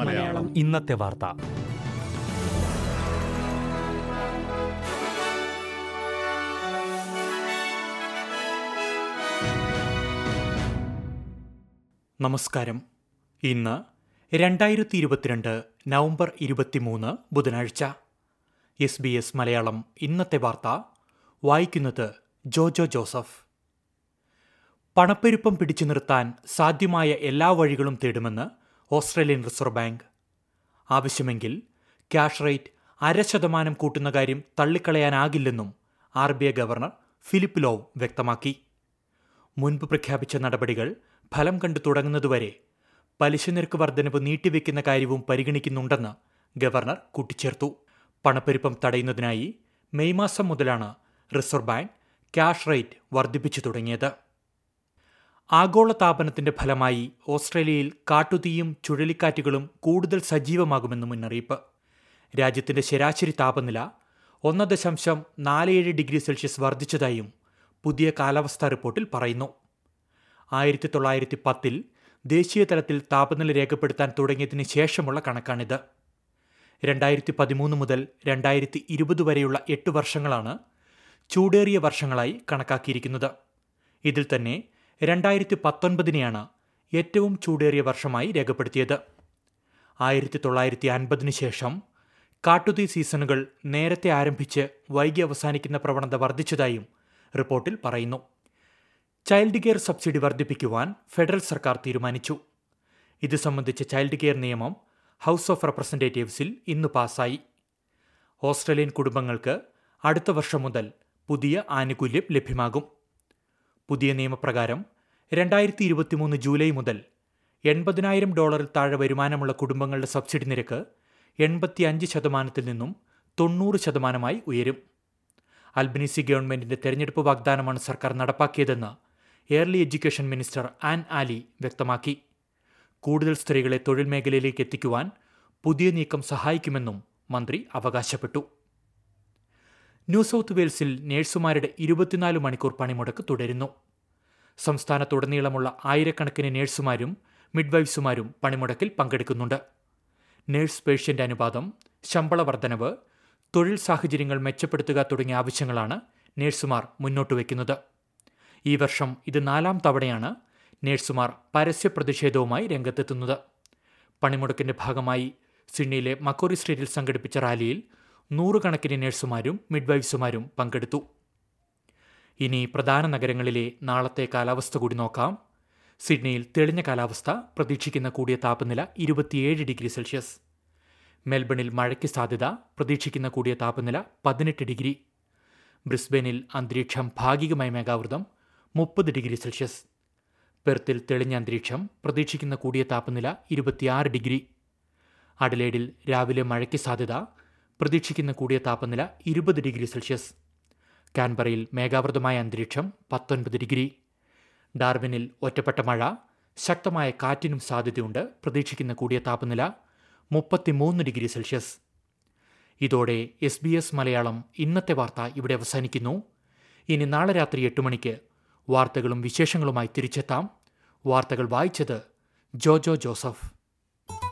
മലയാളം. ഇന്നത്തെ വാർത്ത. നമസ്കാരം. ഇന്ന് രണ്ടായിരത്തി ഇരുപത്തിരണ്ട് നവംബർ ഇരുപത്തിമൂന്ന് ബുധനാഴ്ച. എസ് ബി എസ് മലയാളം ഇന്നത്തെ വാർത്ത. വായിക്കുന്നത് ജോജോ ജോസഫ്. പണപ്പെരുപ്പം പിടിച്ചു നിർത്താൻ സാധ്യമായ എല്ലാ വഴികളും തേടുമെന്ന് ഓസ്ട്രേലിയൻ റിസർവ് ബാങ്ക്. ആവശ്യമെങ്കിൽ ക്യാഷ് റേറ്റ് അര ശതമാനം കൂട്ടുന്ന കാര്യം തള്ളിക്കളയാനാകില്ലെന്നും R B I governor Philip Lowe വ്യക്തമാക്കി. മുൻപ് പ്രഖ്യാപിച്ച നടപടികൾ ഫലം കണ്ടു തുടങ്ങുന്നതുവരെ പലിശ നിരക്ക് വർധനവ് നീട്ടിവെക്കുന്ന കാര്യവും പരിഗണിക്കുന്നുണ്ടെന്ന് ഗവർണർ കൂട്ടിച്ചേർത്തു. പണപ്പെരുപ്പം തടയുന്നതിനായി മെയ് മാസം മുതലാണ് റിസർവ് ബാങ്ക് ക്യാഷ് റേറ്റ് വർദ്ധിപ്പിച്ചു തുടങ്ങിയത്. ആഗോള താപനത്തിന്റെ ഫലമായി ഓസ്ട്രേലിയയിൽ കാട്ടുതീയും ചുഴലിക്കാറ്റുകളും കൂടുതൽ സജീവമാകുമെന്ന് മുന്നറിയിപ്പ്. രാജ്യത്തിന്റെ ശരാശരി താപനില ഒന്ന് ദശാംശം നാല് ഏഴ് ഡിഗ്രി സെൽഷ്യസ് വർദ്ധിച്ചതായും പുതിയ കാലാവസ്ഥാ റിപ്പോർട്ടിൽ പറയുന്നു. ആയിരത്തി തൊള്ളായിരത്തി പത്തിൽ ദേശീയ തലത്തിൽ താപനില രേഖപ്പെടുത്താൻ തുടങ്ങിയതിന് ശേഷമുള്ള കണക്കാണിത്. രണ്ടായിരത്തി പതിമൂന്ന് മുതൽ രണ്ടായിരത്തി ഇരുപത് വരെയുള്ള എട്ട് വർഷങ്ങളാണ് ചൂടേറിയ വർഷങ്ങളായി കണക്കാക്കിയിരിക്കുന്നത്. ഇതിൽ തന്നെ രണ്ടായിരത്തി പത്തൊൻപതിനെയാണ് ഏറ്റവും ചൂടേറിയ വർഷമായി രേഖപ്പെടുത്തിയത്. ആയിരത്തി തൊള്ളായിരത്തി അൻപതിനു ശേഷം കാട്ടുതീ സീസണുകൾ നേരത്തെ ആരംഭിച്ച് വൈകി അവസാനിക്കുന്ന പ്രവണത വർദ്ധിച്ചതായും റിപ്പോർട്ടിൽ പറയുന്നു. ചൈൽഡ് കെയർ സബ്സിഡി വർദ്ധിപ്പിക്കുവാൻ ഫെഡറൽ സർക്കാർ തീരുമാനിച്ചു. ഇത് സംബന്ധിച്ച ചൈൽഡ് കെയർ നിയമം ഹൗസ് ഓഫ് റെപ്രസെന്റേറ്റീവ്സിൽ ഇന്ന് പാസായി ഓസ്ട്രേലിയൻ കുടുംബങ്ങൾക്ക് അടുത്ത വർഷം മുതൽ പുതിയ ആനുകൂല്യം ലഭ്യമാകും. പുതിയ നിയമപ്രകാരം രണ്ടായിരത്തി ഇരുപത്തിമൂന്ന് ജൂലൈ മുതൽ എൺപതിനായിരം ഡോളറിൽ താഴെ വരുമാനമുള്ള കുടുംബങ്ങളുടെ സബ്സിഡി നിരക്ക് എൺപത്തിയഞ്ച് ശതമാനത്തിൽ നിന്നും തൊണ്ണൂറ് ശതമാനമായി ഉയരും. അൽബനീസി ഗവൺമെന്റിന്റെ തെരഞ്ഞെടുപ്പ് വാഗ്ദാനമാണ് സർക്കാർ നടപ്പാക്കിയതെന്ന് early education minister Anne Aly വ്യക്തമാക്കി. കൂടുതൽ സ്ത്രീകളെ തൊഴിൽ മേഖലയിലേക്ക് എത്തിക്കുവാൻ പുതിയ നീക്കം സഹായിക്കുമെന്നും മന്ത്രി അവകാശപ്പെട്ടു. ന്യൂ സൗത്ത് വെയിൽസിൽ നേഴ്സുമാരുടെ ഇരുപത്തിനാല് മണിക്കൂർ പണിമുടക്ക് തുടരുന്നു. സംസ്ഥാനത്തുടനീളമുള്ള ആയിരക്കണക്കിന് നേഴ്സുമാരും മിഡ്വൈഫ്സുമാരും പണിമുടക്കിൽ പങ്കെടുക്കുന്നുണ്ട്. നേഴ്സ് പേഷ്യന്റ് അനുപാതം ശമ്പള വർധനവ് തൊഴിൽ സാഹചര്യങ്ങൾ മെച്ചപ്പെടുത്തുക തുടങ്ങിയ ആവശ്യങ്ങളാണ് നേഴ്സുമാർ മുന്നോട്ട് വയ്ക്കുന്നത്. ഈ വർഷം ഇത് നാലാം തവണയാണ് നേഴ്സുമാർ പരസ്യ പ്രതിഷേധവുമായി രംഗത്തെത്തുന്നത്. പണിമുടക്കിന്റെ ഭാഗമായി സിഡ്നിയിലെ മക്കോറി സ്ട്രീറ്റിൽ സംഘടിപ്പിച്ച റാലിയിൽ നൂറുകണക്കിന് നഴ്സുമാരും മിഡ്വൈഫ്സുമാരും പങ്കെടുത്തു. ഇനി പ്രധാന നഗരങ്ങളിലെ നാളത്തെ കാലാവസ്ഥ കൂടി നോക്കാം. സിഡ്നിയിൽ തെളിഞ്ഞ കാലാവസ്ഥ പ്രതീക്ഷിക്കുന്ന കൂടിയ താപനില ഇരുപത്തിയേഴ് ഡിഗ്രി സെൽഷ്യസ്. മെൽബണിൽ മഴയ്ക്ക് സാധ്യത പ്രതീക്ഷിക്കുന്ന കൂടിയ താപനില പതിനെട്ട് ഡിഗ്രി. ബ്രിസ്ബനിൽ അന്തരീക്ഷം ഭാഗികമായി മേഘാവൃതം മുപ്പത് ഡിഗ്രി സെൽഷ്യസ്. പെർത്തിൽ തെളിഞ്ഞ അന്തരീക്ഷം പ്രതീക്ഷിക്കുന്ന കൂടിയ താപനില ഇരുപത്തിയാറ് ഡിഗ്രി. അഡലേഡിൽ രാവിലെ മഴയ്ക്ക് സാധ്യത പ്രതീക്ഷിക്കുന്ന കൂടിയ താപനില ഇരുപത് ഡിഗ്രി സെൽഷ്യസ്. കാൻബറയിൽ മേഘാവൃതമായ അന്തരീക്ഷം പത്തൊൻപത് ഡിഗ്രി. ഡാർവിനിൽ ഒറ്റപ്പെട്ട മഴ ശക്തമായ കാറ്റിനും സാധ്യതയുണ്ട് പ്രതീക്ഷിക്കുന്ന കൂടിയ താപനില മുപ്പത്തിമൂന്ന് ഡിഗ്രി സെൽഷ്യസ്. ഇതോടെ എസ് ബി എസ് മലയാളം ഇന്നത്തെ വാർത്ത ഇവിടെ അവസാനിക്കുന്നു. ഇനി നാളെ രാത്രി എട്ട് മണിക്ക് വാർത്തകളും വിശേഷങ്ങളുമായി തിരിച്ചെത്താം. വാർത്തകൾ വായിച്ചത് ജോജോ ജോസഫ്.